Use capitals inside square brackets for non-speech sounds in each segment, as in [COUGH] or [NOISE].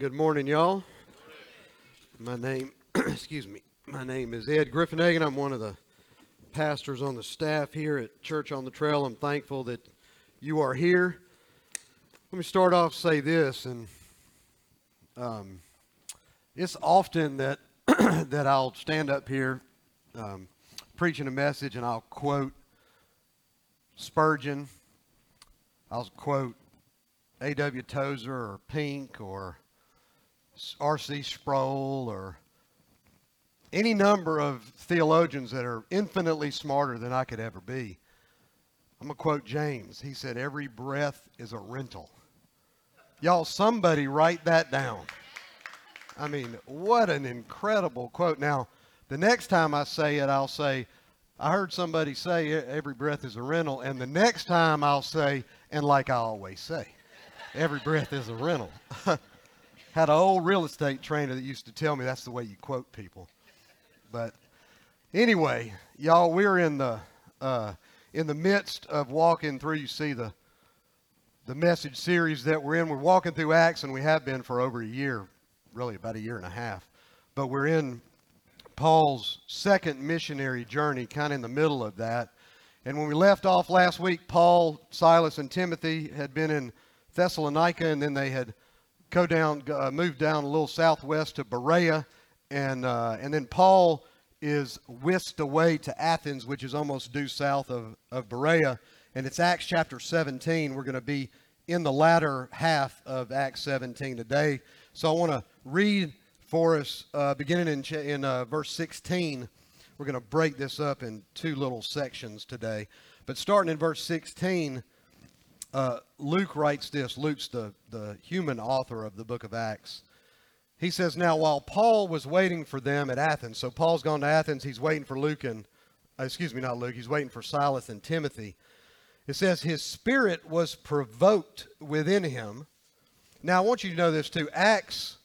Good morning, y'all. My name, [CLEARS THROAT] excuse me, my name is Ed Griffinhagen. I'm one of the pastors on the staff here at Church on the Trail. I'm thankful that you are here. Let me start off say this, and um, it's often that [CLEARS THROAT] that I'll stand up here um, preaching a message, and I'll quote Spurgeon. I'll quote A.W. Tozer or Pink or R.C. Sproul or any number of theologians that are infinitely smarter than I could ever be. I'm going to quote James. He said, Every breath is a rental. Y'all, somebody write that down. I mean, what an incredible quote. Now, the next time I say it, I'll say, I heard somebody say every breath is a rental. And the next time I'll say, and like I always say, every breath is a rental. [LAUGHS] Had an old real estate trainer that used to tell me that's the way you quote people. But anyway, y'all, we're in the uh, in the midst of walking through. You see the the message series that we're in. We're walking through Acts, and we have been for over a year, really about a year and a half. But we're in Paul's second missionary journey, kind of in the middle of that. And when we left off last week, Paul, Silas, and Timothy had been in Thessalonica, and then they had go down, uh, move down a little southwest to Berea, and uh, and then Paul is whisked away to Athens, which is almost due south of, of Berea, and it's Acts chapter 17. We're going to be in the latter half of Acts 17 today. So I want to read for us, uh, beginning in, in uh, verse 16. We're going to break this up in two little sections today. But starting in verse 16, uh, Luke writes this. Luke's the, the human author of the book of Acts. He says, Now, while Paul was waiting for them at Athens, so Paul's gone to Athens, he's waiting for Luke and, uh, excuse me, not Luke, he's waiting for Silas and Timothy. It says, His spirit was provoked within him. Now, I want you to know this too. Acts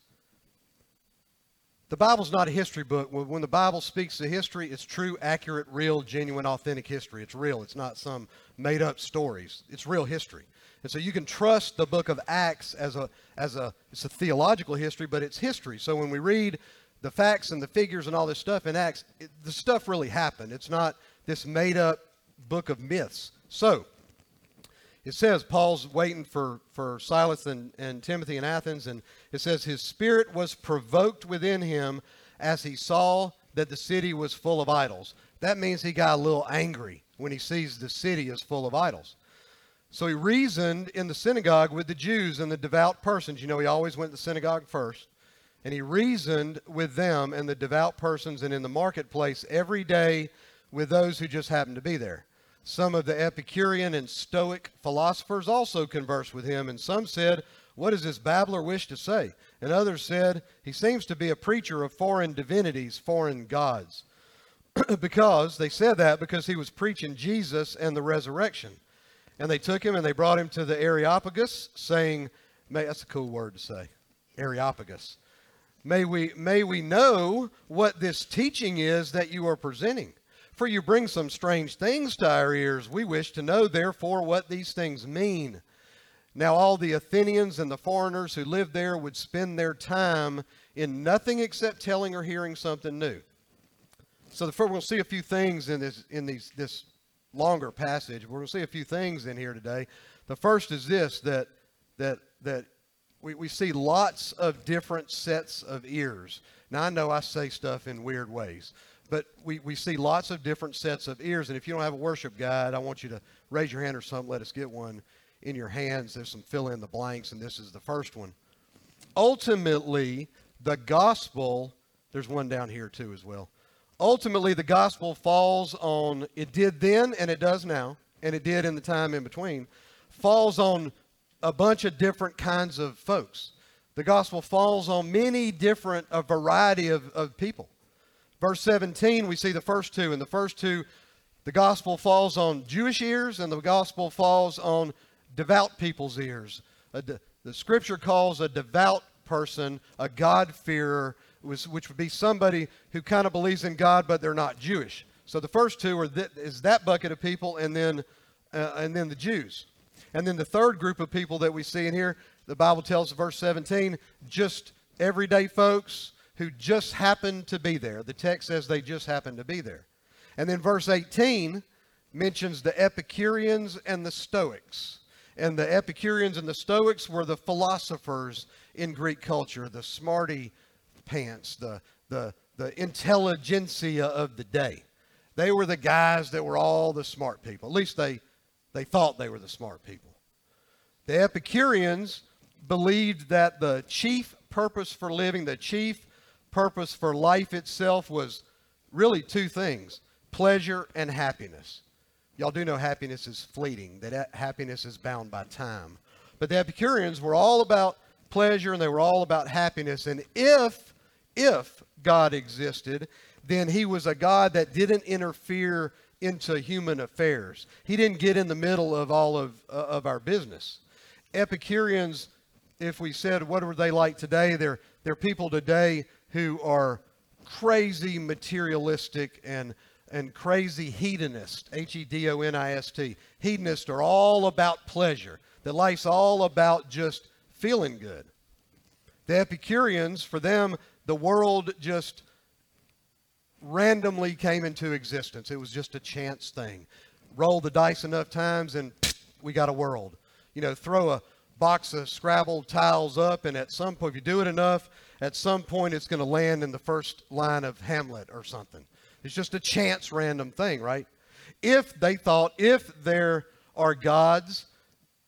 the Bible's not a history book. When the Bible speaks of history, it's true, accurate, real, genuine, authentic history. It's real. It's not some made up stories. It's real history. And so you can trust the book of Acts as a as a it's a theological history, but it's history. So when we read the facts and the figures and all this stuff in Acts, it, the stuff really happened. It's not this made up book of myths. So it says Paul's waiting for, for Silas and, and Timothy in Athens, and it says his spirit was provoked within him as he saw that the city was full of idols. That means he got a little angry when he sees the city is full of idols. So he reasoned in the synagogue with the Jews and the devout persons. You know, he always went to the synagogue first. And he reasoned with them and the devout persons and in the marketplace every day with those who just happened to be there. Some of the Epicurean and Stoic philosophers also conversed with him, and some said, What does this babbler wish to say? And others said, He seems to be a preacher of foreign divinities, foreign gods. [CLEARS THROAT] because they said that because he was preaching Jesus and the resurrection. And they took him and they brought him to the Areopagus, saying, may, That's a cool word to say, Areopagus. May we, may we know what this teaching is that you are presenting. For you bring some strange things to our ears. We wish to know, therefore, what these things mean. Now, all the Athenians and the foreigners who lived there would spend their time in nothing except telling or hearing something new. So, the first, we'll see a few things in this in these this longer passage. We're going to see a few things in here today. The first is this: that that that we, we see lots of different sets of ears. Now, I know I say stuff in weird ways. But we, we see lots of different sets of ears. And if you don't have a worship guide, I want you to raise your hand or something. Let us get one in your hands. There's some fill in the blanks, and this is the first one. Ultimately, the gospel, there's one down here too as well. Ultimately, the gospel falls on, it did then and it does now, and it did in the time in between, falls on a bunch of different kinds of folks. The gospel falls on many different, a variety of, of people. Verse 17, we see the first two. And the first two, the gospel falls on Jewish ears, and the gospel falls on devout people's ears. De- the scripture calls a devout person a God-fearer, which would be somebody who kind of believes in God, but they're not Jewish. So the first two are th- is that bucket of people, and then uh, and then the Jews. And then the third group of people that we see in here, the Bible tells verse 17, just everyday folks who just happened to be there. The text says they just happened to be there. And then verse 18 mentions the Epicureans and the Stoics. And the Epicureans and the Stoics were the philosophers in Greek culture, the smarty pants, the, the, the intelligentsia of the day. They were the guys that were all the smart people. At least they, they thought they were the smart people. The Epicureans believed that the chief purpose for living, the chief purpose for life itself was really two things pleasure and happiness. Y'all do know happiness is fleeting, that happiness is bound by time. But the Epicureans were all about pleasure and they were all about happiness. And if, if God existed, then he was a God that didn't interfere into human affairs. He didn't get in the middle of all of, uh, of our business. Epicureans, if we said what are they like today, they're, they're people today who are crazy materialistic and and crazy hedonist, H E D O N I S T. Hedonists are all about pleasure. That life's all about just feeling good. The Epicureans, for them, the world just randomly came into existence. It was just a chance thing. Roll the dice enough times and [TSK] we got a world. You know, throw a box of Scrabble tiles up, and at some point, if you do it enough, at some point it's going to land in the first line of Hamlet or something. It's just a chance random thing, right? If they thought, if there are gods,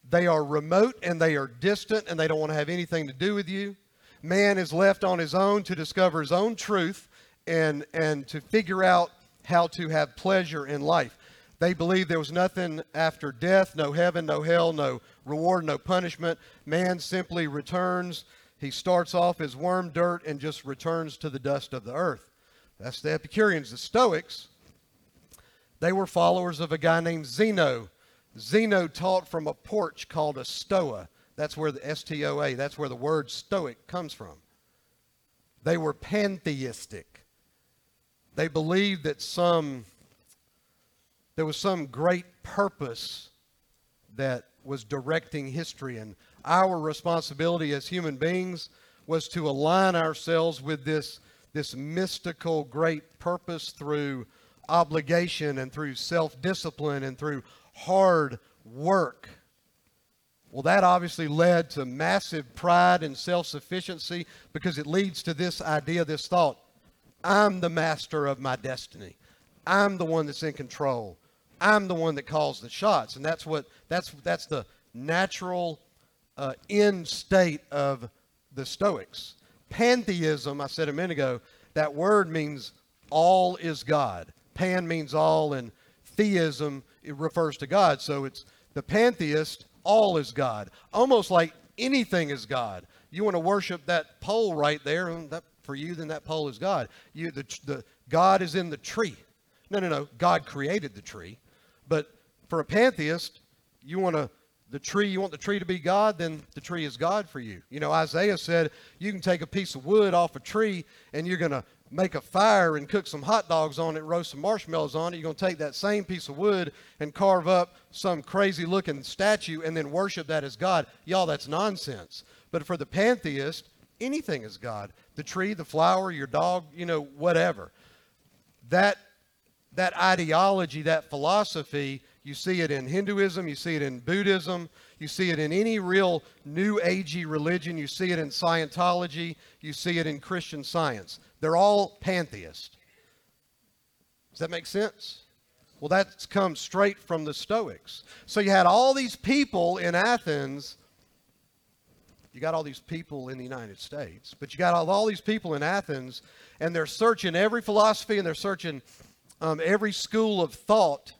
they are remote and they are distant and they don't want to have anything to do with you. Man is left on his own to discover his own truth and, and to figure out how to have pleasure in life. They believed there was nothing after death, no heaven, no hell, no reward, no punishment. Man simply returns. He starts off as worm dirt and just returns to the dust of the earth. That's the Epicureans. The Stoics, they were followers of a guy named Zeno. Zeno taught from a porch called a stoa. That's where the S T O A, that's where the word stoic comes from. They were pantheistic. They believed that some there was some great purpose that was directing history and our responsibility as human beings was to align ourselves with this this mystical great purpose through obligation and through self discipline and through hard work. Well, that obviously led to massive pride and self sufficiency because it leads to this idea, this thought I'm the master of my destiny. I'm the one that's in control. I'm the one that calls the shots. And that's what that's that's the natural uh, end state of the Stoics. Pantheism, I said a minute ago, that word means all is God. Pan means all, and theism it refers to God. So it's the pantheist, all is God. Almost like anything is God. You want to worship that pole right there, that, for you, then that pole is God. You, the, the, God is in the tree. No, no, no. God created the tree. But for a pantheist, you want to the tree, you want the tree to be God, then the tree is God for you. You know, Isaiah said you can take a piece of wood off a tree and you're going to make a fire and cook some hot dogs on it, roast some marshmallows on it. You're going to take that same piece of wood and carve up some crazy looking statue and then worship that as God. Y'all, that's nonsense. But for the pantheist, anything is God. The tree, the flower, your dog, you know, whatever. That that ideology, that philosophy you see it in Hinduism, you see it in Buddhism, you see it in any real new agey religion, you see it in Scientology, you see it in Christian science. They're all pantheist. Does that make sense? Well, that's come straight from the Stoics. So you had all these people in Athens. You got all these people in the United States, but you got all, all these people in Athens, and they're searching every philosophy and they're searching um, every school of thought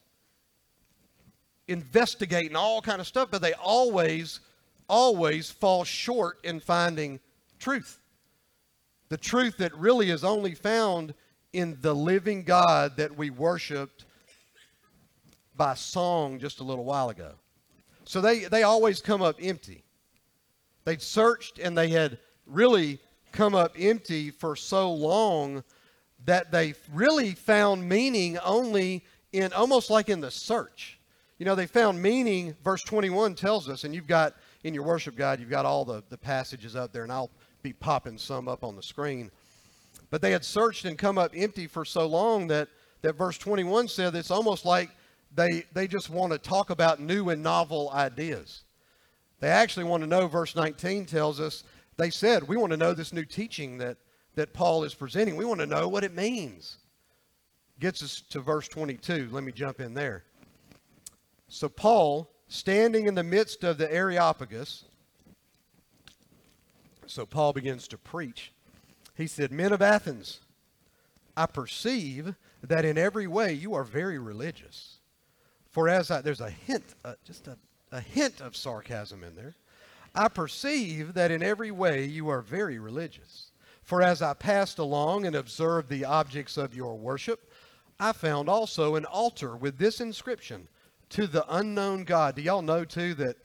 investigating all kind of stuff, but they always, always fall short in finding truth. The truth that really is only found in the living God that we worshiped by song just a little while ago. So they, they always come up empty. They'd searched and they had really come up empty for so long that they really found meaning only in almost like in the search. You know, they found meaning, verse 21 tells us, and you've got in your worship guide, you've got all the, the passages up there, and I'll be popping some up on the screen. But they had searched and come up empty for so long that, that verse 21 said it's almost like they, they just want to talk about new and novel ideas. They actually want to know, verse 19 tells us, they said, We want to know this new teaching that, that Paul is presenting. We want to know what it means. Gets us to verse 22. Let me jump in there. So, Paul, standing in the midst of the Areopagus, so Paul begins to preach. He said, Men of Athens, I perceive that in every way you are very religious. For as I, there's a hint, uh, just a, a hint of sarcasm in there. I perceive that in every way you are very religious. For as I passed along and observed the objects of your worship, I found also an altar with this inscription to the unknown God. Do y'all know, too, that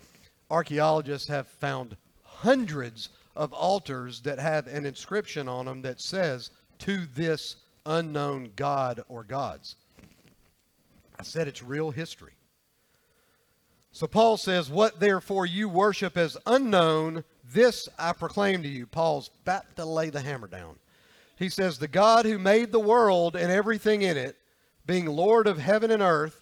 archaeologists have found hundreds of altars that have an inscription on them that says, to this unknown God or gods? I said it's real history. So Paul says, What therefore you worship as unknown, this I proclaim to you. Paul's about to lay the hammer down. He says, The God who made the world and everything in it, being Lord of heaven and earth,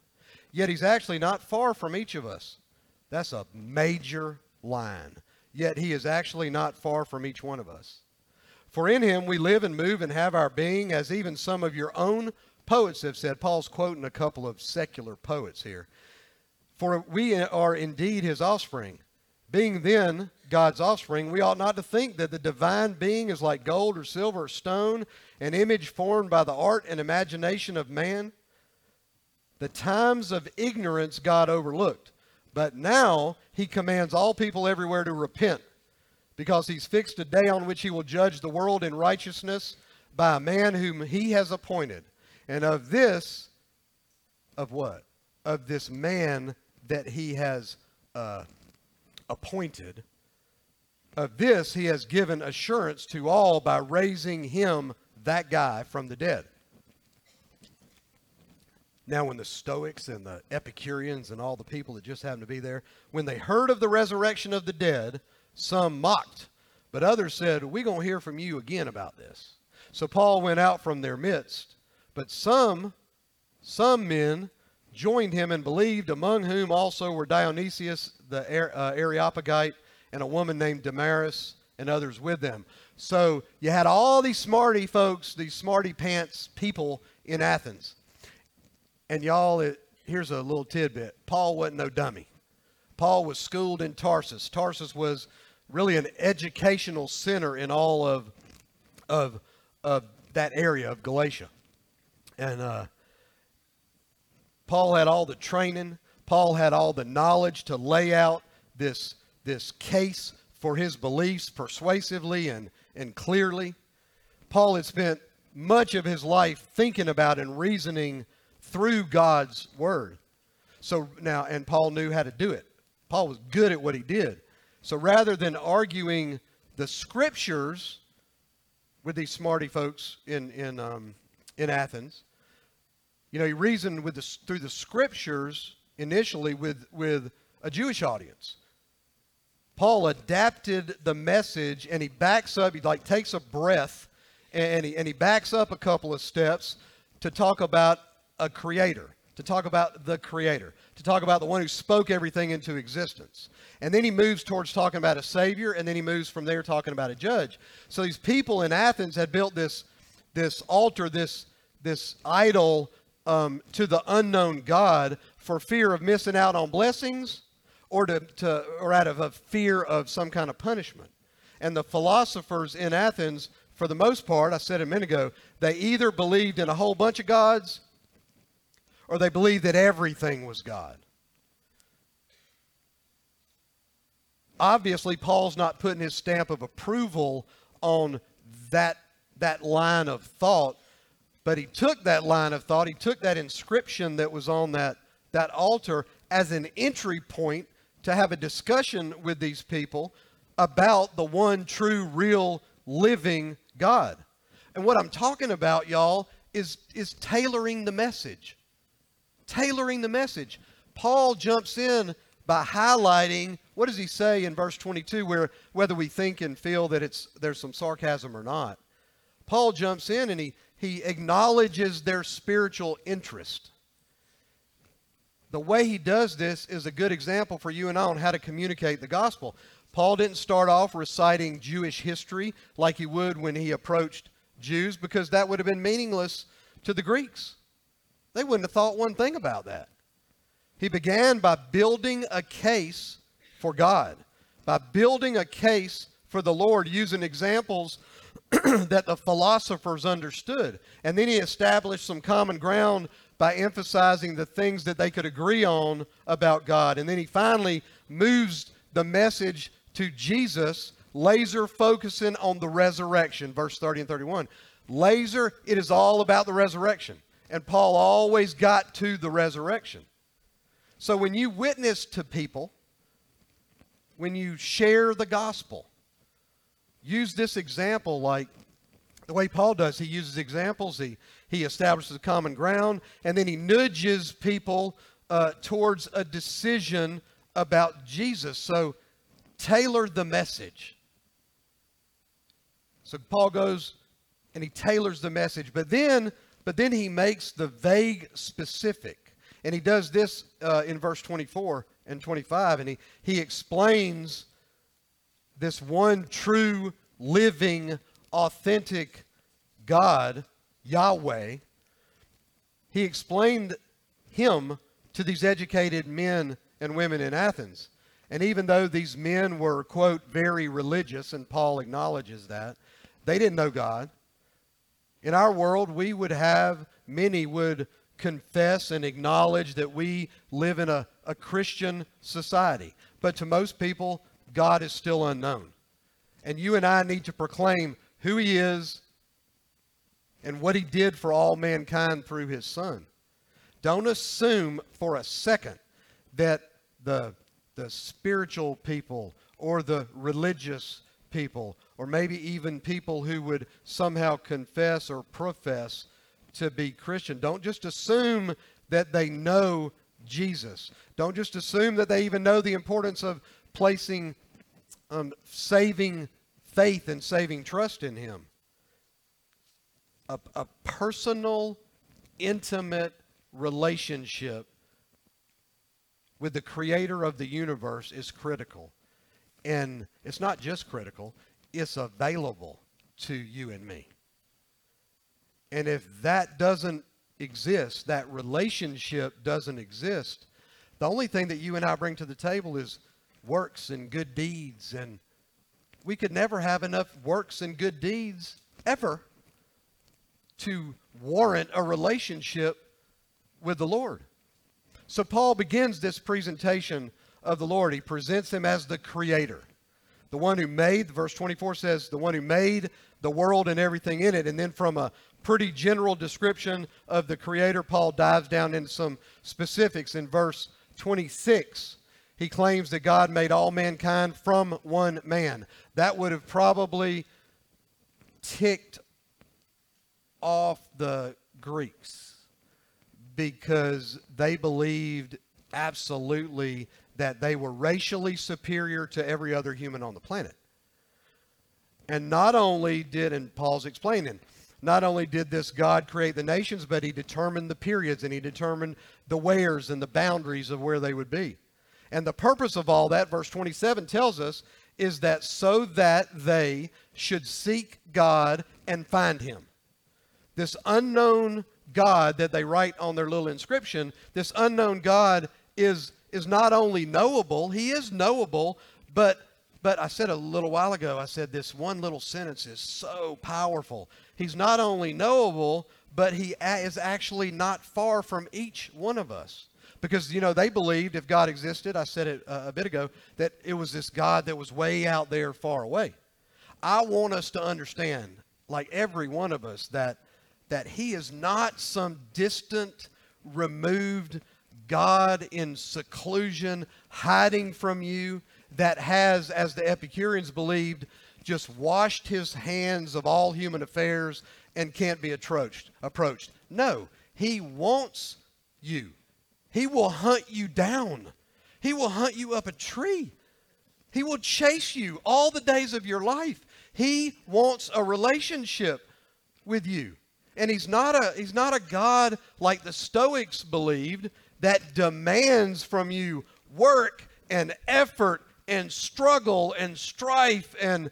Yet He's actually not far from each of us. That's a major line. Yet He is actually not far from each one of us. For in Him we live and move and have our being, as even some of your own poets have said. Paul's quoting a couple of secular poets here. For we are indeed his offspring. Being then God's offspring, we ought not to think that the divine being is like gold or silver or stone, an image formed by the art and imagination of man. The times of ignorance God overlooked, but now he commands all people everywhere to repent, because he's fixed a day on which he will judge the world in righteousness by a man whom he has appointed. And of this, of what? Of this man that he has uh, appointed. Of this he has given assurance to all by raising him, that guy, from the dead. Now, when the Stoics and the Epicureans and all the people that just happened to be there, when they heard of the resurrection of the dead, some mocked, but others said, We're going to hear from you again about this. So Paul went out from their midst, but some, some men joined him and believed, among whom also were Dionysius the uh, Areopagite and a woman named Damaris and others with them. So you had all these smarty folks, these smarty pants people in Athens. And y'all, it, here's a little tidbit Paul wasn't no dummy. Paul was schooled in Tarsus. Tarsus was really an educational center in all of, of, of that area of Galatia. And uh, Paul had all the training, Paul had all the knowledge to lay out this, this case for his beliefs persuasively and, and clearly. Paul had spent much of his life thinking about and reasoning through God's word. So now, and Paul knew how to do it. Paul was good at what he did. So rather than arguing the scriptures with these smarty folks in, in, um, in Athens, you know, he reasoned with the, through the scriptures initially with, with a Jewish audience. Paul adapted the message and he backs up, he like takes a breath and he, and he backs up a couple of steps to talk about a creator, to talk about the creator, to talk about the one who spoke everything into existence. And then he moves towards talking about a savior, and then he moves from there talking about a judge. So these people in Athens had built this, this altar, this, this idol um, to the unknown God for fear of missing out on blessings or, to, to, or out of a fear of some kind of punishment. And the philosophers in Athens, for the most part, I said a minute ago, they either believed in a whole bunch of gods or they believed that everything was God. obviously, Paul's not putting his stamp of approval on that, that line of thought, but he took that line of thought, he took that inscription that was on that, that altar as an entry point to have a discussion with these people about the one true, real, living God. And what I'm talking about, y'all, is, is tailoring the message. Tailoring the message. Paul jumps in by highlighting what does he say in verse 22 where whether we think and feel that it's there's some sarcasm or not paul jumps in and he he acknowledges their spiritual interest the way he does this is a good example for you and I on how to communicate the gospel. Paul didn't start off reciting Jewish history like he would when he approached Jews because that would have been meaningless to the Greeks. They wouldn't have thought one thing about that. He began by building a case for God, by building a case for the Lord using examples [CLEARS THROAT] that the philosophers understood. And then he established some common ground by emphasizing the things that they could agree on about God. And then he finally moves the message to Jesus, laser focusing on the resurrection, verse 30 and 31. Laser, it is all about the resurrection. And Paul always got to the resurrection. So when you witness to people, when you share the gospel, use this example like the way Paul does. He uses examples, he, he establishes common ground, and then he nudges people uh, towards a decision about Jesus. So tailor the message. So Paul goes and he tailors the message, but then, but then he makes the vague specific, and he does this uh, in verse 24 and 25, and he he explains this one true living authentic God, Yahweh, he explained him to these educated men and women in Athens. And even though these men were, quote, very religious, and Paul acknowledges that, they didn't know God. In our world, we would have, many would confess and acknowledge that we live in a, a Christian society. But to most people, God is still unknown. And you and I need to proclaim who he is and what he did for all mankind through his son. Don't assume for a second that the, the spiritual people or the religious people, or maybe even people who would somehow confess or profess to be Christian, don't just assume that they know Jesus. Don't just assume that they even know the importance of placing um, saving faith and saving trust in Him. A, a personal, intimate relationship with the creator of the universe is critical. And it's not just critical, it's available to you and me. And if that doesn't exist, that relationship doesn't exist, the only thing that you and I bring to the table is works and good deeds and we could never have enough works and good deeds ever to warrant a relationship with the Lord. So Paul begins this presentation of the Lord. He presents him as the creator. The one who made, verse 24 says, the one who made the world and everything in it. And then from a pretty general description of the creator, Paul dives down into some specifics in verse 26 he claims that God made all mankind from one man. That would have probably ticked off the Greeks because they believed absolutely that they were racially superior to every other human on the planet. And not only did, and Paul's explaining, not only did this God create the nations, but he determined the periods and he determined the wheres and the boundaries of where they would be. And the purpose of all that, verse 27 tells us, is that so that they should seek God and find him. This unknown God that they write on their little inscription, this unknown God is, is not only knowable, he is knowable, but but I said a little while ago, I said this one little sentence is so powerful. He's not only knowable, but he is actually not far from each one of us. Because, you know, they believed if God existed, I said it uh, a bit ago, that it was this God that was way out there far away. I want us to understand, like every one of us, that, that He is not some distant, removed God in seclusion, hiding from you, that has, as the Epicureans believed, just washed his hands of all human affairs and can't be approached. approached. No, he wants you. He will hunt you down. He will hunt you up a tree. He will chase you all the days of your life. He wants a relationship with you. And he's not a he's not a God like the Stoics believed that demands from you work and effort and struggle and strife and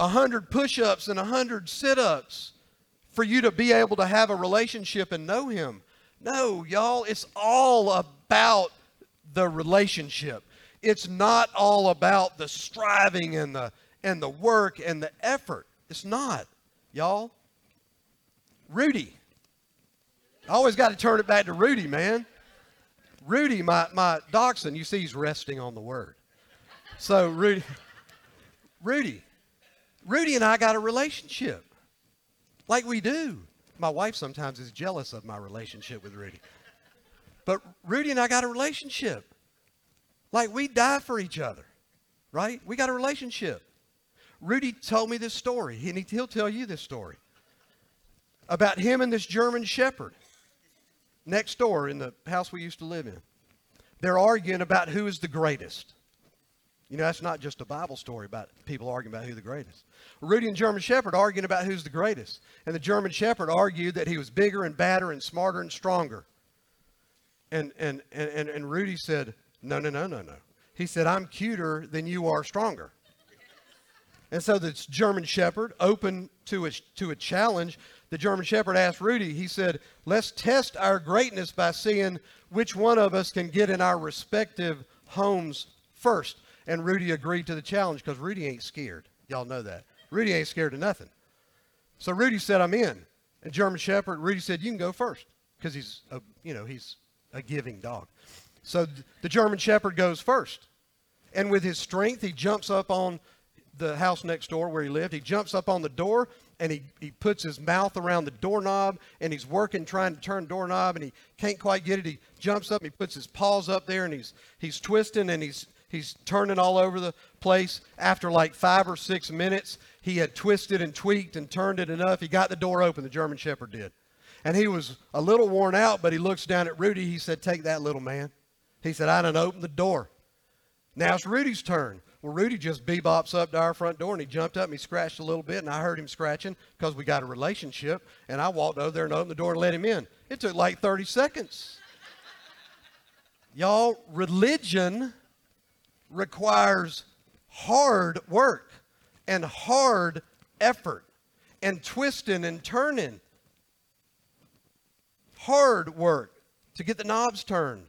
a hundred push-ups and a hundred sit-ups for you to be able to have a relationship and know him. No, y'all, it's all about the relationship. It's not all about the striving and the and the work and the effort. It's not, y'all. Rudy. I always got to turn it back to Rudy, man. Rudy, my, my dachshund, you see he's resting on the word. So Rudy, Rudy, Rudy and I got a relationship. Like we do. My wife sometimes is jealous of my relationship with Rudy. But Rudy and I got a relationship. Like we die for each other, right? We got a relationship. Rudy told me this story, and he'll tell you this story about him and this German shepherd next door in the house we used to live in. They're arguing about who is the greatest. You know, that's not just a Bible story about people arguing about who the greatest. Rudy and German Shepherd arguing about who's the greatest. And the German Shepherd argued that he was bigger and badder and smarter and stronger. And, and, and, and Rudy said, No, no, no, no, no. He said, I'm cuter than you are stronger. And so the German Shepherd, open to a, to a challenge, the German Shepherd asked Rudy, he said, Let's test our greatness by seeing which one of us can get in our respective homes first. And Rudy agreed to the challenge because Rudy ain't scared. Y'all know that. Rudy ain't scared of nothing. So Rudy said, I'm in. And German Shepherd, Rudy said, You can go first because he's, a, you know, he's a giving dog. So the German Shepherd goes first. And with his strength, he jumps up on the house next door where he lived. He jumps up on the door and he, he puts his mouth around the doorknob and he's working trying to turn the doorknob and he can't quite get it. He jumps up and he puts his paws up there and he's he's twisting and he's he's turning all over the place. After like five or six minutes, he had twisted and tweaked and turned it enough. He got the door open, the German Shepherd did. And he was a little worn out, but he looks down at Rudy. He said, Take that little man. He said, I done opened the door. Now it's Rudy's turn. Well, Rudy just bebops up to our front door and he jumped up and he scratched a little bit, and I heard him scratching because we got a relationship. And I walked over there and opened the door and let him in. It took like 30 seconds. Y'all, religion requires hard work and hard effort and twisting and turning. Hard work to get the knobs turned.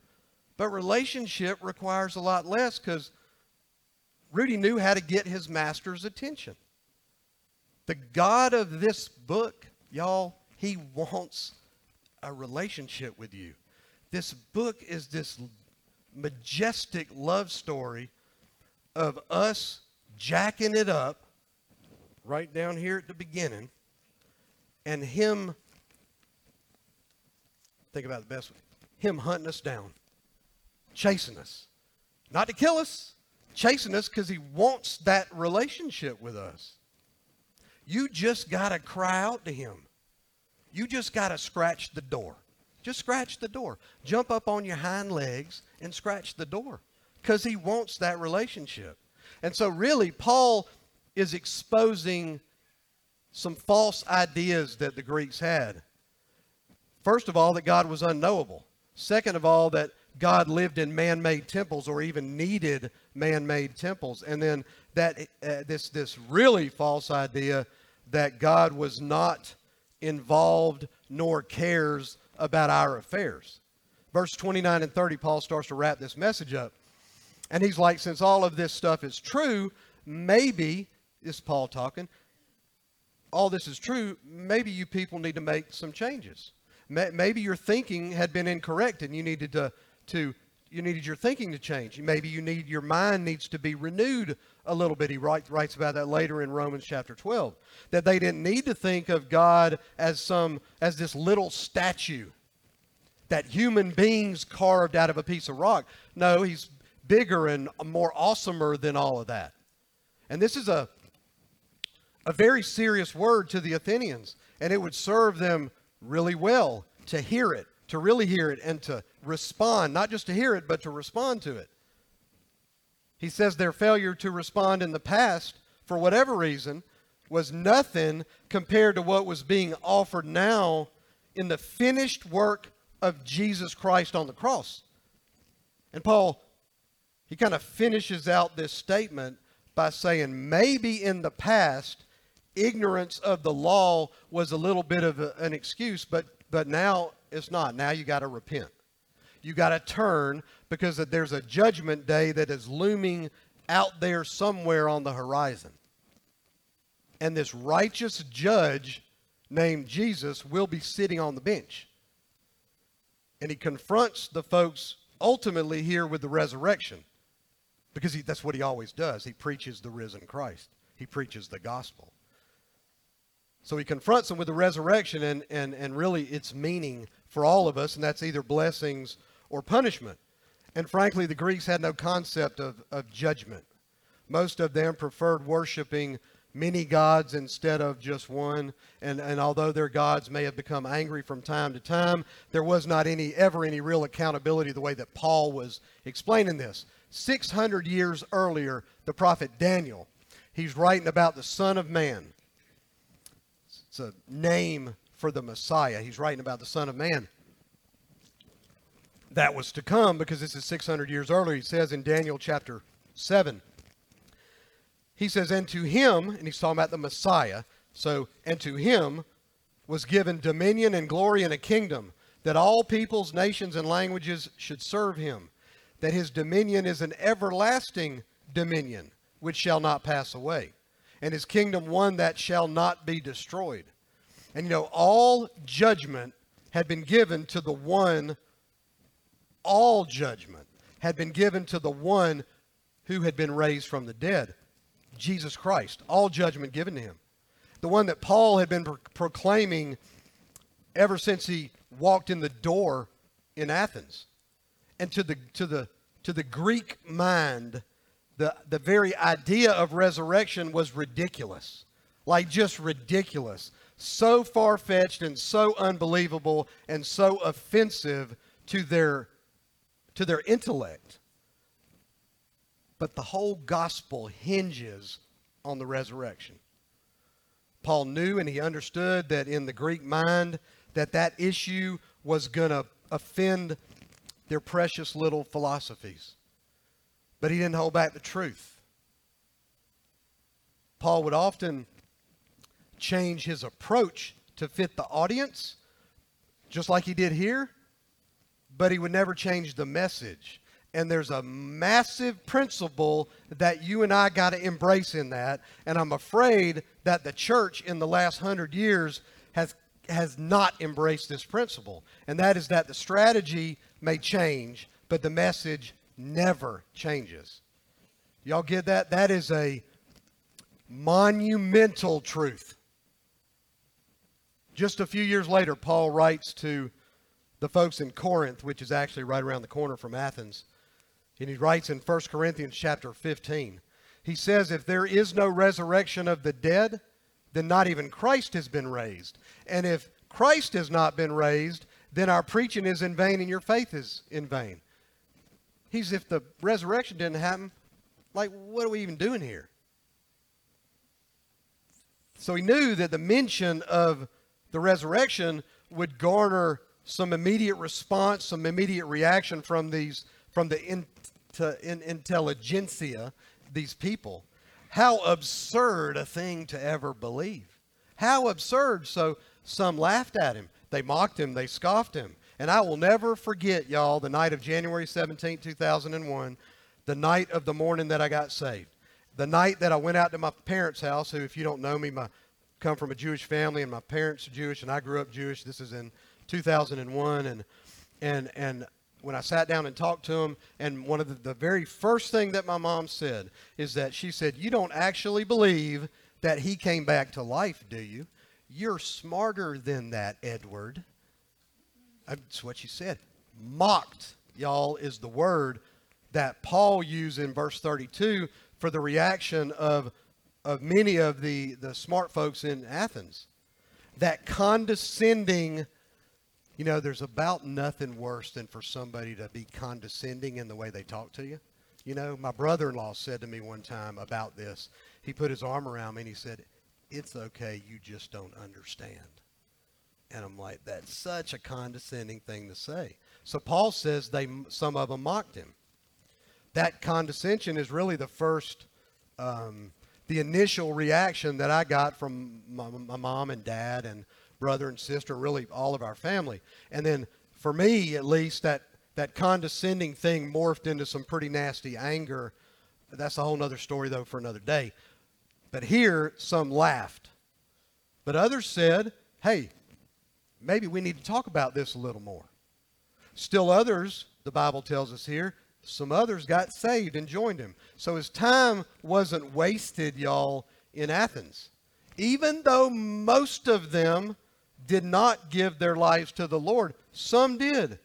But relationship requires a lot less because Rudy knew how to get his master's attention. The God of this book, y'all, he wants a relationship with you. This book is this majestic love story of us jacking it up right down here at the beginning and him think about the best way him hunting us down chasing us not to kill us chasing us because he wants that relationship with us. You just got to cry out to him. You just got to scratch the door. Just scratch the door. Jump up on your hind legs and scratch the door because he wants that relationship. And so, really, Paul is exposing some false ideas that the Greeks had. First of all, that God was unknowable. Second of all, that God lived in man-made temples or even needed man-made temples. And then that uh, this this really false idea that God was not involved nor cares about our affairs. Verse 29 and 30 Paul starts to wrap this message up. And he's like since all of this stuff is true, maybe this is Paul talking, all this is true, maybe you people need to make some changes. Maybe your thinking had been incorrect and you needed to to you needed your thinking to change. Maybe you need your mind needs to be renewed a little bit. He write, writes about that later in Romans chapter 12. That they didn't need to think of God as some as this little statue that human beings carved out of a piece of rock. No, he's bigger and more awesomer than all of that. And this is a a very serious word to the Athenians, and it would serve them really well to hear it, to really hear it and to respond, not just to hear it, but to respond to it. He says their failure to respond in the past, for whatever reason, was nothing compared to what was being offered now in the finished work of Jesus Christ on the cross. And Paul, he kind of finishes out this statement by saying maybe in the past, ignorance of the law was a little bit of a, an excuse, but, but now it's not. Now you got to repent. You got to turn because there's a judgment day that is looming out there somewhere on the horizon. And this righteous judge named Jesus will be sitting on the bench. And he confronts the folks ultimately here with the resurrection because he, that's what he always does. He preaches the risen Christ, he preaches the gospel. So he confronts them with the resurrection and, and, and really its meaning for all of us, and that's either blessings or punishment. And frankly, the Greeks had no concept of, of judgment. Most of them preferred worshiping many gods instead of just one. And, and although their gods may have become angry from time to time, there was not any ever any real accountability the way that Paul was explaining this. 600 years earlier, the prophet Daniel, he's writing about the Son of Man it's a name for the Messiah. He's writing about the Son of Man. That was to come because this is 600 years earlier. He says in Daniel chapter 7. He says, And to him, and he's talking about the Messiah, so, and to him was given dominion and glory and a kingdom, that all peoples, nations, and languages should serve him, that his dominion is an everlasting dominion which shall not pass away and his kingdom one that shall not be destroyed. And you know, all judgment had been given to the one, all judgment had been given to the one who had been raised from the dead, Jesus Christ. All judgment given to him. The one that Paul had been pro- proclaiming ever since he walked in the door in Athens. And to the, to the, to the Greek mind, the, the very idea of resurrection was ridiculous. Like, just ridiculous. So far fetched and so unbelievable and so offensive to their, to their intellect. But the whole gospel hinges on the resurrection. Paul knew and he understood that in the Greek mind that that issue was going to offend their precious little philosophies. But he didn't hold back the truth. Paul would often change his approach to fit the audience, just like he did here, but he would never change the message. And there's a massive principle that you and I got to embrace in that. And I'm afraid that the church in the last hundred years has, has not embraced this principle. And that is that the strategy may change, but the message never changes. Y'all get that? That is a monumental truth. Just a few years later, Paul writes to the folks in Corinth, which is actually right around the corner from Athens. And he writes in 1 Corinthians chapter 15. He says, If there is no resurrection of the dead, then not even Christ has been raised. And if Christ has not been raised, then our preaching is in vain and your faith is in vain. He's if the resurrection didn't happen, like what are we even doing here? So he knew that the mention of the resurrection would garner some immediate response, some immediate reaction from these from the in, in, intelligentsia, these people. How absurd a thing to ever believe. How absurd. So some laughed at him. They mocked him. They scoffed him. And I will never forget, y'all, the night of January 17, 2001, the night of the morning that I got saved. The night that I went out to my parents' house, who, if you don't know me, my come from a Jewish family, and my parents are Jewish, and I grew up Jewish. This is in 2001, and and and when I sat down and talked to them, and one of the, the very first thing that my mom said is that she said, You don't actually believe that he came back to life, do you? You're smarter than that, Edward. That's what she said. Mocked, y'all, is the word that Paul used in verse 32 for the reaction of, of many of the, the smart folks in Athens. That condescending, you know, there's about nothing worse than for somebody to be condescending in the way they talk to you. You know, my brother in law said to me one time about this. He put his arm around me and he said, It's okay, you just don't understand. And I'm like, That's such a condescending thing to say. So Paul says they some of them mocked him that condescension is really the first, um, the initial reaction that I got from my, my, mom and dad and brother and sister, really all of our family. And then for me, at least, that, that condescending thing morphed into some pretty nasty anger. That's a whole other story, though, for another day. But here, some laughed. But others said, hey, maybe we need to talk about this a little more. Still others, the Bible tells us here, some others got saved and joined him. So his time wasn't wasted, y'all, in Athens. Even though most of them did not give their lives to the Lord, some did.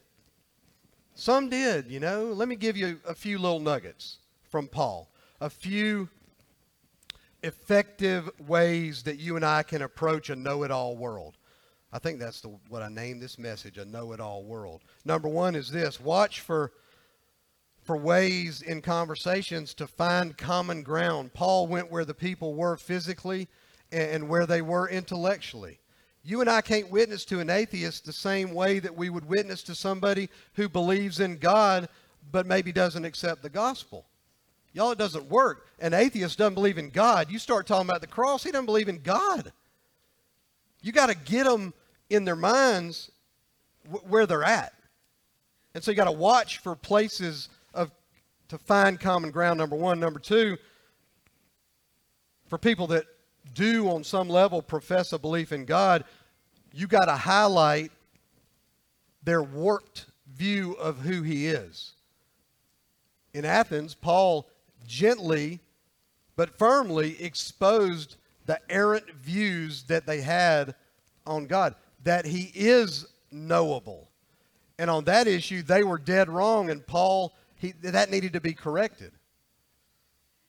Some did, you know. Let me give you a few little nuggets from Paul. A few effective ways that you and I can approach a know it all world. I think that's the, what I named this message a know it all world. Number one is this watch for for ways in conversations to find common ground. Paul went where the people were physically and where they were intellectually. You and I can't witness to an atheist the same way that we would witness to somebody who believes in God but maybe doesn't accept the gospel. Y'all, it doesn't work. An atheist doesn't believe in God. You start talking about the cross, he doesn't believe in God. You got to get them in their minds where they're at. And so you got to watch for places of to find common ground, number one. Number two, for people that do on some level profess a belief in God, you got to highlight their warped view of who he is. In Athens, Paul gently but firmly exposed the errant views that they had on God, that he is knowable. And on that issue, they were dead wrong, and Paul he, that needed to be corrected.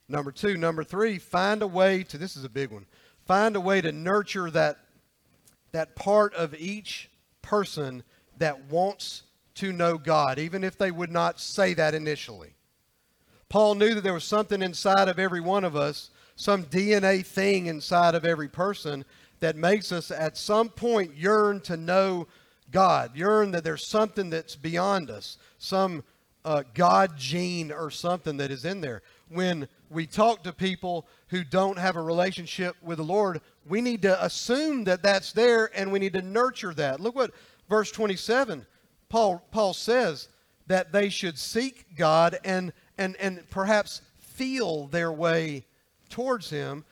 Number two. Number three, find a way to, this is a big one, find a way to nurture that, that part of each person that wants to know God, even if they would not say that initially. Paul knew that there was something inside of every one of us, some DNA thing inside of every person that makes us at some point yearn to know God, yearn that there's something that's beyond us, some uh, God gene or something that is in there. When we talk to people who don't have a relationship with the Lord, we need to assume that that's there and we need to nurture that. Look what verse 27 Paul, Paul says that they should seek God and, and, and perhaps feel their way towards Him,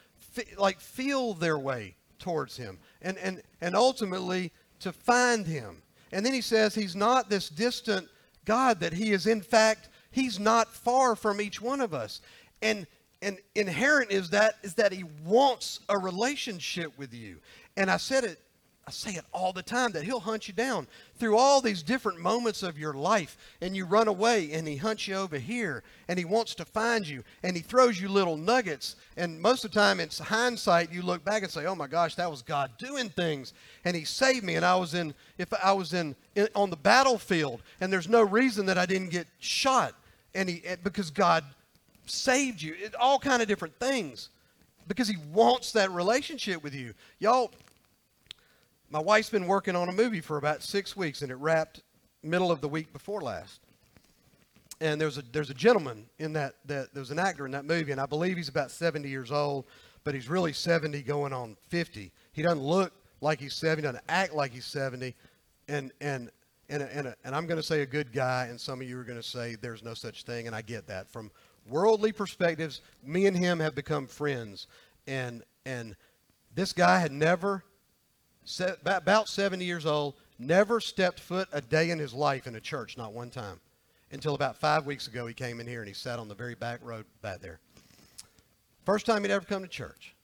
like feel their way towards Him, and, and, and ultimately to find Him. And then he says he's not this distant God that He is, in fact, He's not far from each one of us. And and inherent is that is that He wants a relationship with you. And I said it I say it all the time that he'll hunt you down through all these different moments of your life, and you run away, and he hunts you over here, and he wants to find you, and he throws you little nuggets. And most of the time, it's hindsight. You look back and say, "Oh my gosh, that was God doing things," and He saved me. And I was in, if I was in, in on the battlefield, and there's no reason that I didn't get shot, and He because God saved you. It, all kind of different things because He wants that relationship with you, y'all my wife's been working on a movie for about six weeks, and it wrapped middle of the week before last. And there's a there's a gentleman in that that there's an actor in that movie, and I believe he's about 70 years old, but he's really 70 going on 50. He doesn't look like he's 70, doesn't act like he's 70, and and and and, and I'm going to say a good guy, and some of you are going to say there's no such thing, and I get that. From worldly perspectives, me and him have become friends, and and this guy had never about 70 years old, never stepped foot a day in his life in a church, not one time. until about five weeks ago. He came in here and he sat on the very back row back there. First time he'd ever come to church.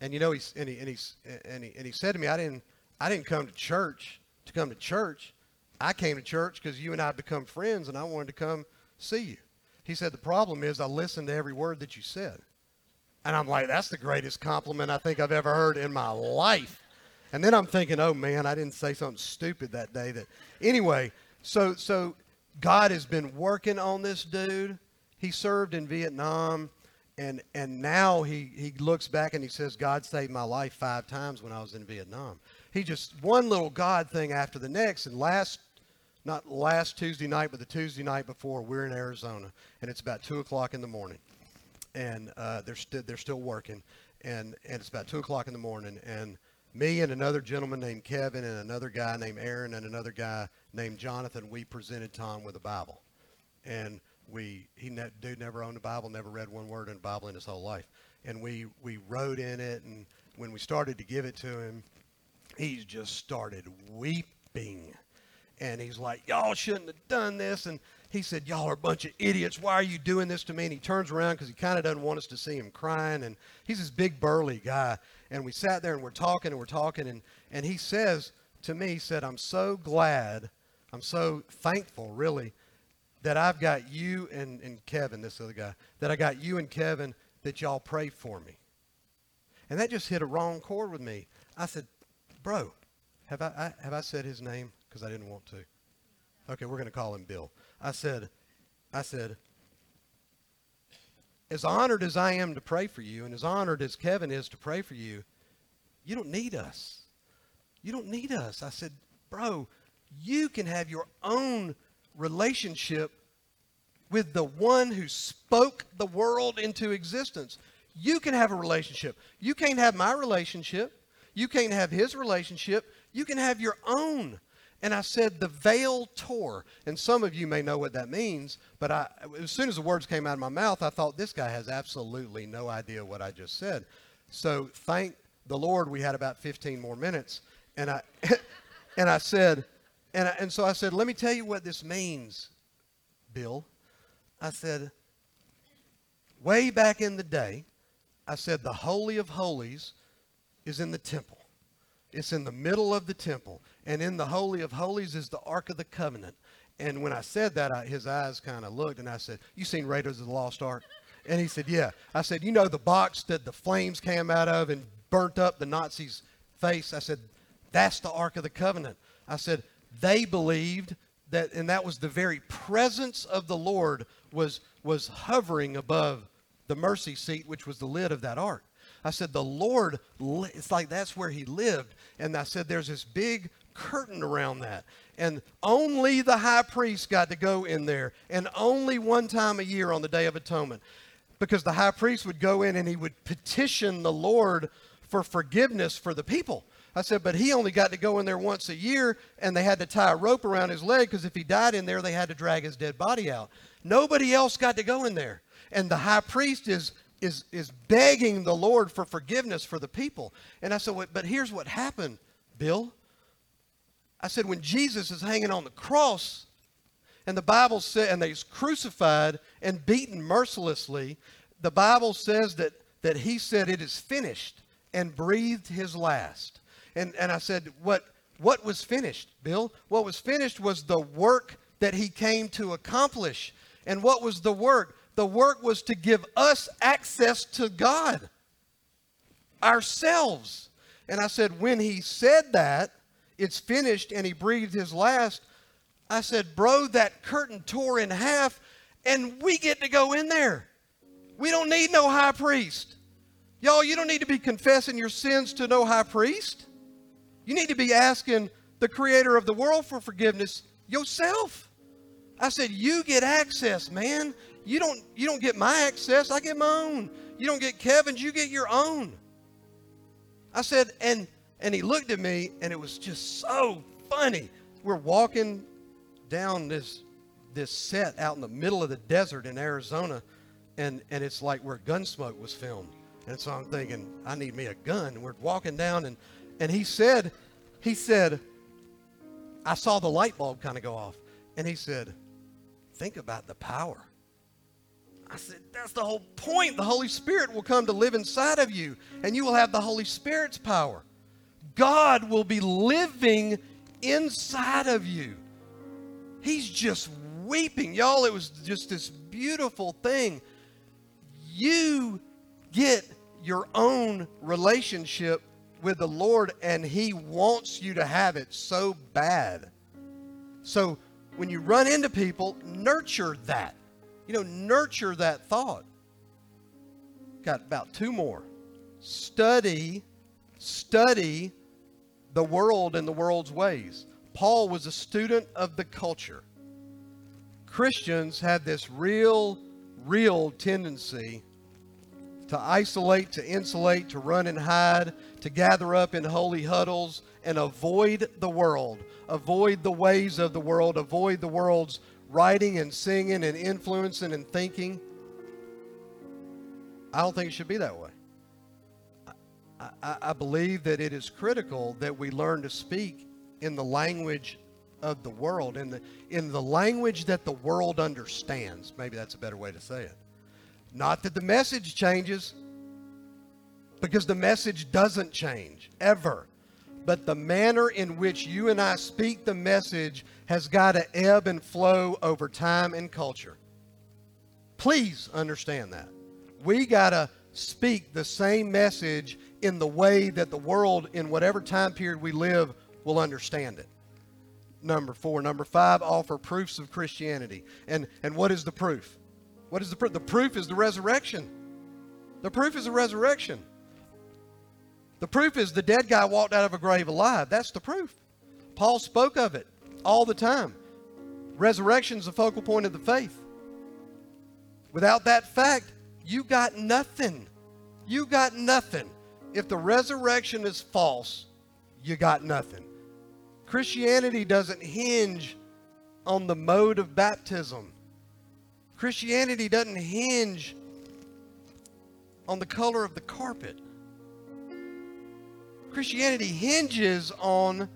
And you know, he, and, he, and, he, and, he, and he said to me, I didn't, I didn't come to church to come to church. I came to church because you and I become friends and I wanted to come see you. He said, The problem is I listened to every word that you said. And I'm like, That's the greatest compliment I think I've ever heard in my life. And then I'm thinking, Oh man, I didn't say something stupid that day. That Anyway, so, so God has been working on this dude. He served in Vietnam. And, and now he, he looks back and he says, God saved my life five times when I was in Vietnam. He just, one little God thing after the next. And last not last Tuesday night, but the Tuesday night before, we're in Arizona, and it's about two o'clock in the morning, and uh, they're still they're still working, and and it's about two o'clock in the morning, and me and another gentleman named Kevin and another guy named Aaron and another guy named Jonathan, we presented Tom with a Bible, and we he ne- dude never owned a Bible, never read one word in the Bible in his whole life, and we we wrote in it, and when we started to give it to him, he just started weeping and he's like, Y'all shouldn't have done this. And he said, Y'all are a bunch of idiots. Why are you doing this to me? And he turns around because he kind of doesn't want us to see him crying. And he's this big, burly guy. And we sat there and we're talking and we're talking. And, and he says to me, He said, I'm so glad, I'm so thankful, really, that I've got you and, and Kevin, this other guy, that I got you and Kevin that y'all pray for me. And that just hit a wrong chord with me. I said, Bro, have I, I have I said his name? because I didn't want to. Okay, we're going to call him Bill. I said, I said, as honored as I am to pray for you, and as honored as Kevin is to pray for you, you don't need us. You don't need us. I said, bro, you can have your own relationship with the one who spoke the world into existence. You can have a relationship. You can't have my relationship. You can't have his relationship. You can have your own and I said, the veil tore. And some of you may know what that means, but I, as soon as the words came out of my mouth, I thought, this guy has absolutely no idea what I just said. So thank the Lord we had about 15 more minutes. And I, [LAUGHS] and I said, and, I, and so I said, let me tell you what this means, Bill. I said, way back in the day, I said, the Holy of Holies is in the temple. It's in the middle of the temple. And in the Holy of Holies is the Ark of the Covenant. And when I said that, I, his eyes kind of looked, and I said, You seen Raiders of the Lost Ark? And he said, Yeah. I said, You know the box that the flames came out of and burnt up the Nazis' face? I said, That's the Ark of the Covenant. I said, They believed that, and that was the very presence of the Lord was, was hovering above the mercy seat, which was the lid of that ark. I said, the Lord, it's like that's where he lived. And I said, there's this big curtain around that. And only the high priest got to go in there, and only one time a year on the Day of Atonement. Because the high priest would go in and he would petition the Lord for forgiveness for the people. I said, but he only got to go in there once a year, and they had to tie a rope around his leg because if he died in there, they had to drag his dead body out. Nobody else got to go in there. And the high priest is is, is begging the Lord for forgiveness for the people. And I said, but here's what happened, Bill. I said, when Jesus is hanging on the cross, and the Bible said, and he's crucified and beaten mercilessly, the Bible says that, that he said, it is finished, and breathed his last. And, and I said, what, what was finished, Bill? What was finished was the work that he came to accomplish. And what was the work? The work was to give us access to God ourselves. And I said, when he said that, it's finished, and he breathed his last, I said, bro, that curtain tore in half, and we get to go in there. We don't need no high priest. Y'all, you don't need to be confessing your sins to no high priest. You need to be asking the creator of the world for forgiveness yourself. I said, You get access, man. You don't, you don't get my access, I get my own. You don't get Kevin's, you get your own. I said, and and he looked at me and it was just so funny. We're walking down this this set out in the middle of the desert in Arizona, and, and it's like where Gunsmoke was filmed. And so I'm thinking, I need me a gun. And we're walking down and and he said, he said, I saw the light bulb kind of go off. And he said, think about the power. I said, That's the whole point. The Holy Spirit will come to live inside of you, and you will have the Holy Spirit's power. God will be living inside of you. He's just weeping. Y'all, it was just this beautiful thing. You get your own relationship with the Lord, and He wants you to have it so bad. So when you run into people, nurture that. You know, nurture that thought. Got about two more. Study, study the world and the world's ways. Paul was a student of the culture. Christians have this real, real tendency to isolate, to insulate, to run and hide, to gather up in holy huddles and avoid the world, avoid the ways of the world, avoid the world's writing and singing and influencing and thinking. I don't think it should be that way. I, I, believe that it is critical that we learn to speak in the language of the world, in the, in the language that the world understands. Maybe that's a better way to say it. Not that the message changes, because the message doesn't change ever. But the manner in which you and I speak the message has got to ebb and flow over time and culture. Please understand that. We got to speak the same message in the way that the world, in whatever time period we live, will understand it. Number four. Number five, offer proofs of Christianity. And, and what is the proof? What is the proof? The proof is the resurrection. The proof is the resurrection. The proof is the dead guy walked out of a grave alive. That's the proof. Paul spoke of it all the time. Resurrection is the focal point of the faith. Without that fact, you got nothing. You got nothing. If the resurrection is false, you got nothing. Christianity doesn't hinge on the mode of baptism. Christianity doesn't hinge on the color of the carpet. Christianity hinges on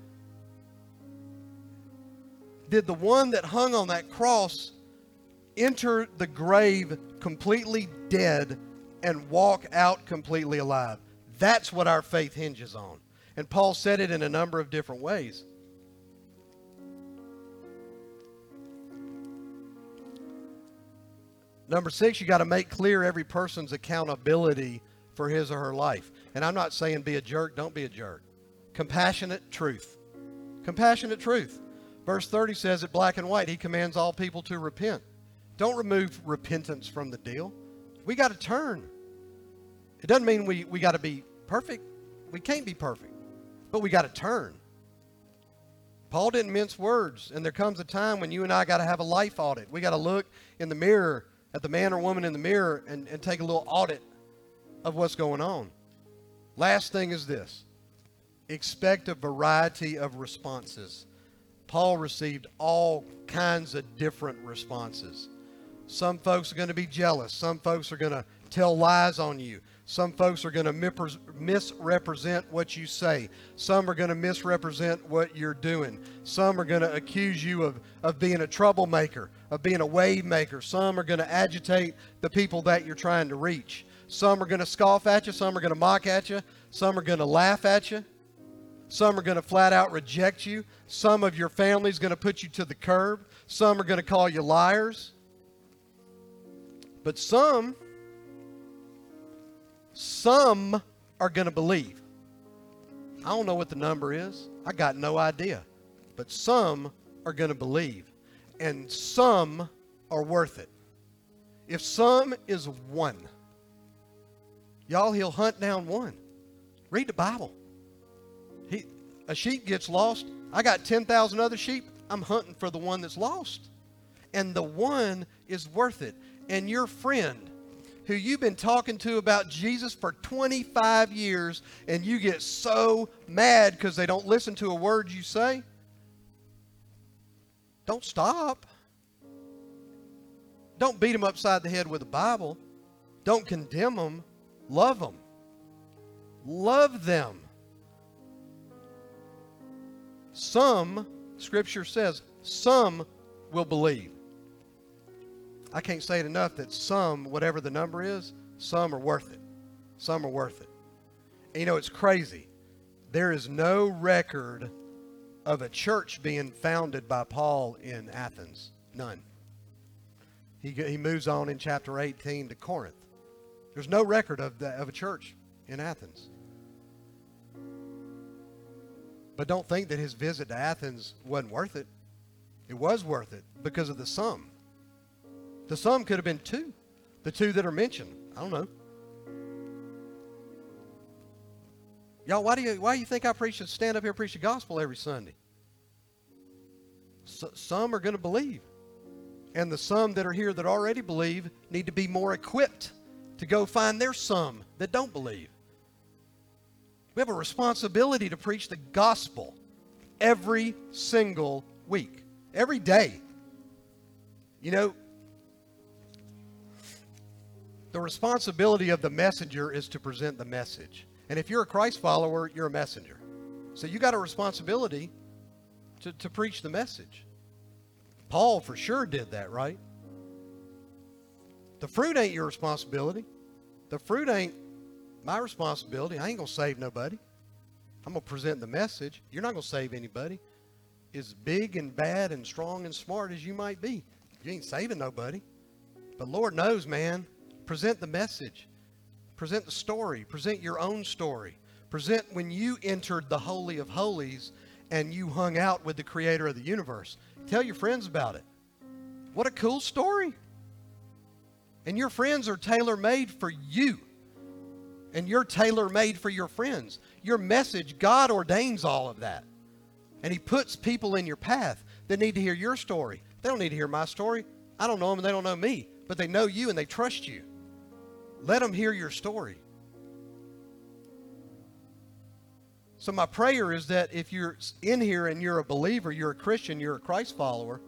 did the one that hung on that cross enter the grave completely dead and walk out completely alive? That's what our faith hinges on. And Paul said it in a number of different ways. Number six, you got to make clear every person's accountability for his or her life. And I'm not saying be a jerk, don't be a jerk. Compassionate truth. Compassionate truth. Verse 30 says it black and white, he commands all people to repent. Don't remove repentance from the deal. We got to turn. It doesn't mean we, we got to be perfect. We can't be perfect, but we got to turn. Paul didn't mince words, and there comes a time when you and I got to have a life audit. We got to look in the mirror at the man or woman in the mirror and, and take a little audit of what's going on. Last thing is this expect a variety of responses. Paul received all kinds of different responses. Some folks are going to be jealous. Some folks are going to tell lies on you. Some folks are going to misrepresent what you say. Some are going to misrepresent what you're doing. Some are going to accuse you of, of being a troublemaker, of being a wave maker. Some are going to agitate the people that you're trying to reach. Some are going to scoff at you. Some are going to mock at you. Some are going to laugh at you. Some are going to flat out reject you. Some of your family's going to put you to the curb. Some are going to call you liars. But some some are going to believe. I don't know what the number is. I got no idea. But some are going to believe. And some are worth it. If some is one, y'all, he'll hunt down one. Read the Bible. He, a sheep gets lost. I got 10,000 other sheep. I'm hunting for the one that's lost. And the one is worth it. And your friend who you've been talking to about Jesus for 25 years and you get so mad because they don't listen to a word you say? Don't stop. Don't beat them upside the head with a Bible. Don't condemn them. Love them. Love them. Some, Scripture says, some will believe. I can't say it enough that some, whatever the number is, some are worth it. Some are worth it. And you know, it's crazy. There is no record of a church being founded by Paul in Athens. None. He, he moves on in chapter 18 to Corinth. There's no record of, the, of a church in Athens. But don't think that his visit to Athens wasn't worth it. It was worth it because of the some. The some could have been two, the two that are mentioned. I don't know. Y'all, why do you why do you think I preach to stand up here preach the gospel every Sunday? So, some are going to believe, and the some that are here that already believe need to be more equipped to go find their some that don't believe. We have a responsibility to preach the gospel every single week, every day. You know, the responsibility of the messenger is to present the message. And if you're a Christ follower, you're a messenger. So you got a responsibility to, to preach the message. Paul for sure did that, right? The fruit ain't your responsibility. The fruit ain't my responsibility. I ain't going to save nobody. I'm going to present the message. You're not going to save anybody. As big and bad and strong and smart as you might be, you ain't saving nobody. But Lord knows, man, present the message. Present the story. Present your own story. Present when you entered the Holy of Holies and you hung out with the creator of the universe. Tell your friends about it. What a cool story. And your friends are tailor made for you. And you're tailor made for your friends. Your message, God ordains all of that. And He puts people in your path that need to hear your story. They don't need to hear my story. I don't know them and they don't know me, but they know you and they trust you. Let them hear your story. So, my prayer is that if you're in here and you're a believer, you're a Christian, you're a Christ follower,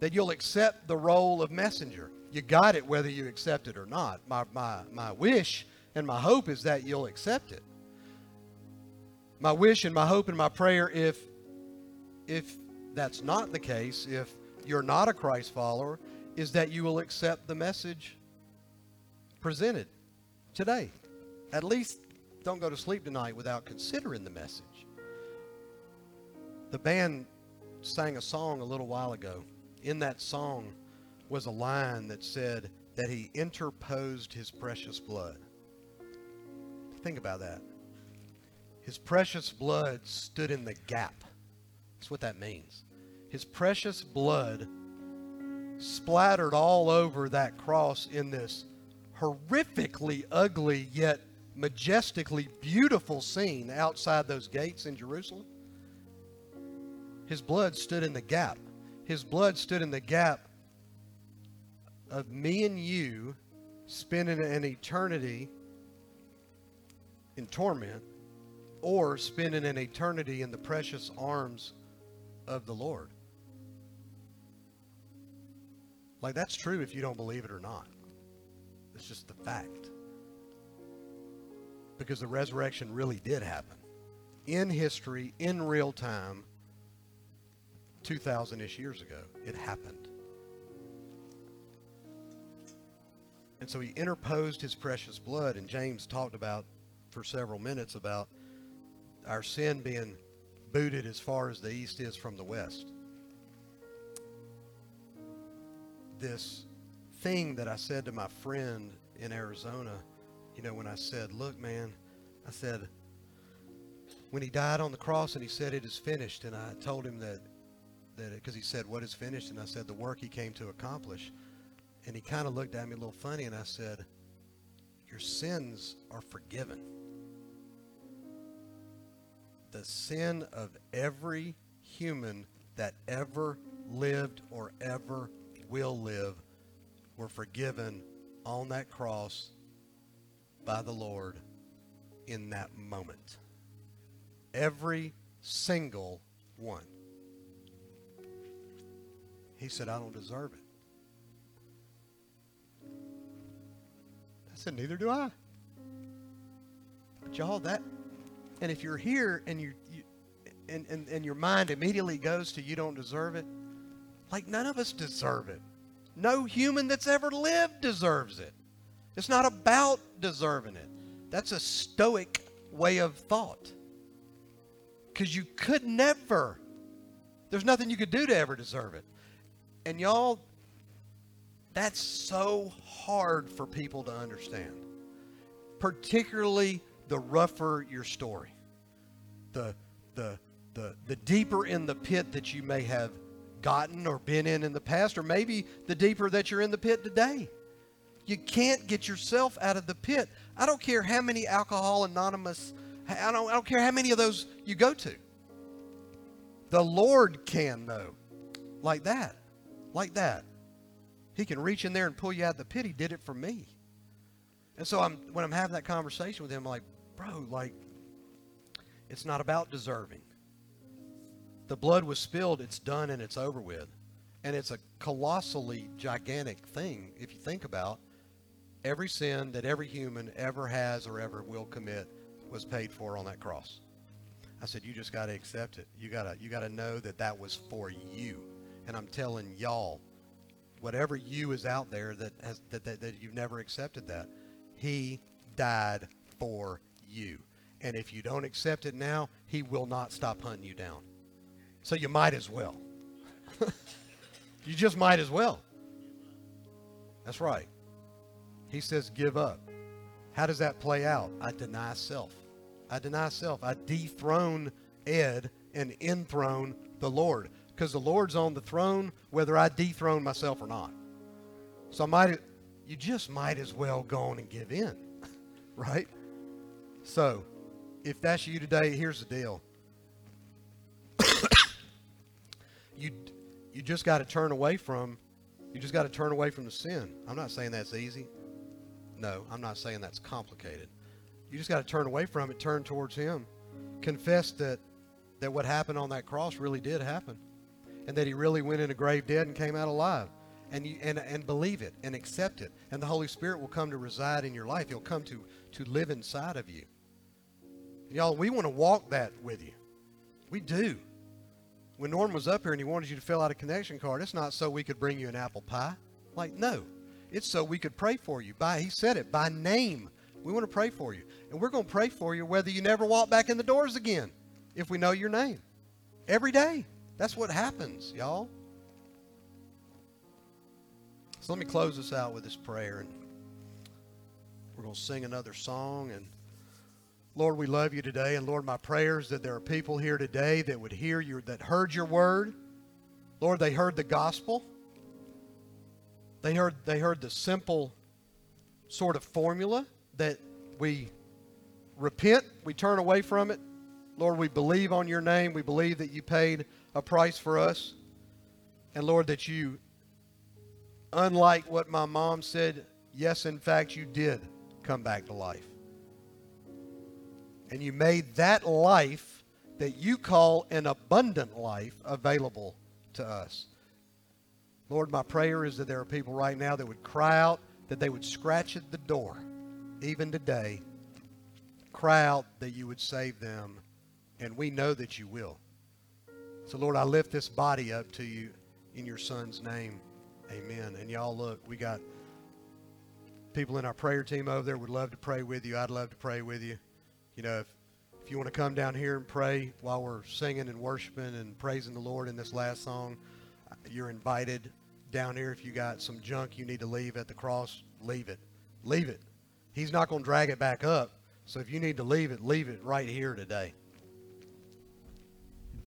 that you'll accept the role of messenger. You got it whether you accept it or not. My, my, my wish and my hope is that you'll accept it. My wish and my hope and my prayer, if, if that's not the case, if you're not a Christ follower, is that you will accept the message presented today. At least don't go to sleep tonight without considering the message. The band sang a song a little while ago. In that song was a line that said that he interposed his precious blood. Think about that. His precious blood stood in the gap. That's what that means. His precious blood splattered all over that cross in this horrifically ugly yet majestically beautiful scene outside those gates in Jerusalem. His blood stood in the gap. His blood stood in the gap of me and you spending an eternity in torment or spending an eternity in the precious arms of the Lord. Like, that's true if you don't believe it or not. It's just the fact. Because the resurrection really did happen in history, in real time, 2,000 ish years ago. It happened. And so he interposed his precious blood, and James talked about for several minutes about our sin being booted as far as the east is from the west. This thing that I said to my friend in Arizona, you know, when I said, Look, man, I said, when he died on the cross and he said, It is finished, and I told him that, that because he said, What is finished? And I said, The work he came to accomplish. And he kind of looked at me a little funny, and I said, Your sins are forgiven. The sin of every human that ever lived or ever will live were forgiven on that cross by the Lord in that moment. Every single one. He said, I don't deserve it. I said, neither do I. But y'all, that, and if you're here and you, you and, and, and your mind immediately goes to you don't deserve it, like none of us deserve it. No human that's ever lived deserves it. It's not about deserving it. That's a stoic way of thought. Because you could never, there's nothing you could do to ever deserve it. And y'all, that's so hard for people to understand, particularly the rougher your story, the, the, the, the deeper in the pit that you may have gotten or been in in the past, or maybe the deeper that you're in the pit today. You can't get yourself out of the pit. I don't care how many Alcohol Anonymous, I don't, I don't care how many of those you go to. The Lord can, though. Like that. Like that. He can reach in there and pull you out of the pit. He did it for me. And so I'm when I'm having that conversation with him, I'm like, bro, like, it's not about deserving. The blood was spilled, it's done and it's over with. And it's a colossally gigantic thing if you think about every sin that every human ever has or ever will commit was paid for on that cross. I said, you just got to accept it. You got to you got to know that that was for you. And I'm telling y'all, whatever you is out there that has that, that, that you've never accepted that, he died for you. And if you don't accept it now, he will not stop hunting you down. So you might as well. [LAUGHS] you just might as well. That's right. He says, give up. How does that play out? I deny self. I deny self. I dethrone Ed and enthrone the Lord. Because the Lord's on the throne whether I dethrone myself or not. So I might you just might as well go on and give in. [LAUGHS] right? So if that's you today, here's the deal. You you just got to turn away from you just got to turn away from the sin. I'm not saying that's easy. No, I'm not saying that's complicated. You just got to turn away from it, turn towards him. Confess that that what happened on that cross really did happen and that he really went in a grave dead and came out alive. And, you, and, and believe it and accept it. And the Holy Spirit will come to reside in your life. He'll come to, to live inside of you. Y'all, we want to walk that with you. We do when Norm was up here and he wanted you to fill out a connection card, it's not so we could bring you an apple pie. Like, no. It's so we could pray for you. By he said it, by name. We want to pray for you. And we're going to pray for you whether you never walk back in the doors again if we know your name. Every day. That's what happens, y'all. So let me close this out with this prayer and we're going to sing another song and Lord, we love you today. And Lord, my prayer is that there are people here today that would hear your, that heard your word. Lord, they heard the gospel. They heard, they heard the simple sort of formula that we repent, we turn away from it. Lord, we believe on your name. We believe that you paid a price for us. And Lord, that you, unlike what my mom said, yes, in fact, you did come back to life and you made that life that you call an abundant life available to us. Lord, my prayer is that there are people right now that would cry out, that they would scratch at the door, even today, cry out that you would save them, and we know that you will. So, Lord, I lift this body up to you in your Son's name. Amen. And y'all, look, we got people in our prayer team over there would love to pray with you. I'd love to pray with you you know, if, if you want to come down here and pray while we're singing and worshiping and praising the Lord in this last song, uh, you're invited down here. If you got some junk you need to leave at the cross, leave it. Leave it. He's not going to drag it back up. So if you need to leave it, leave it right here today.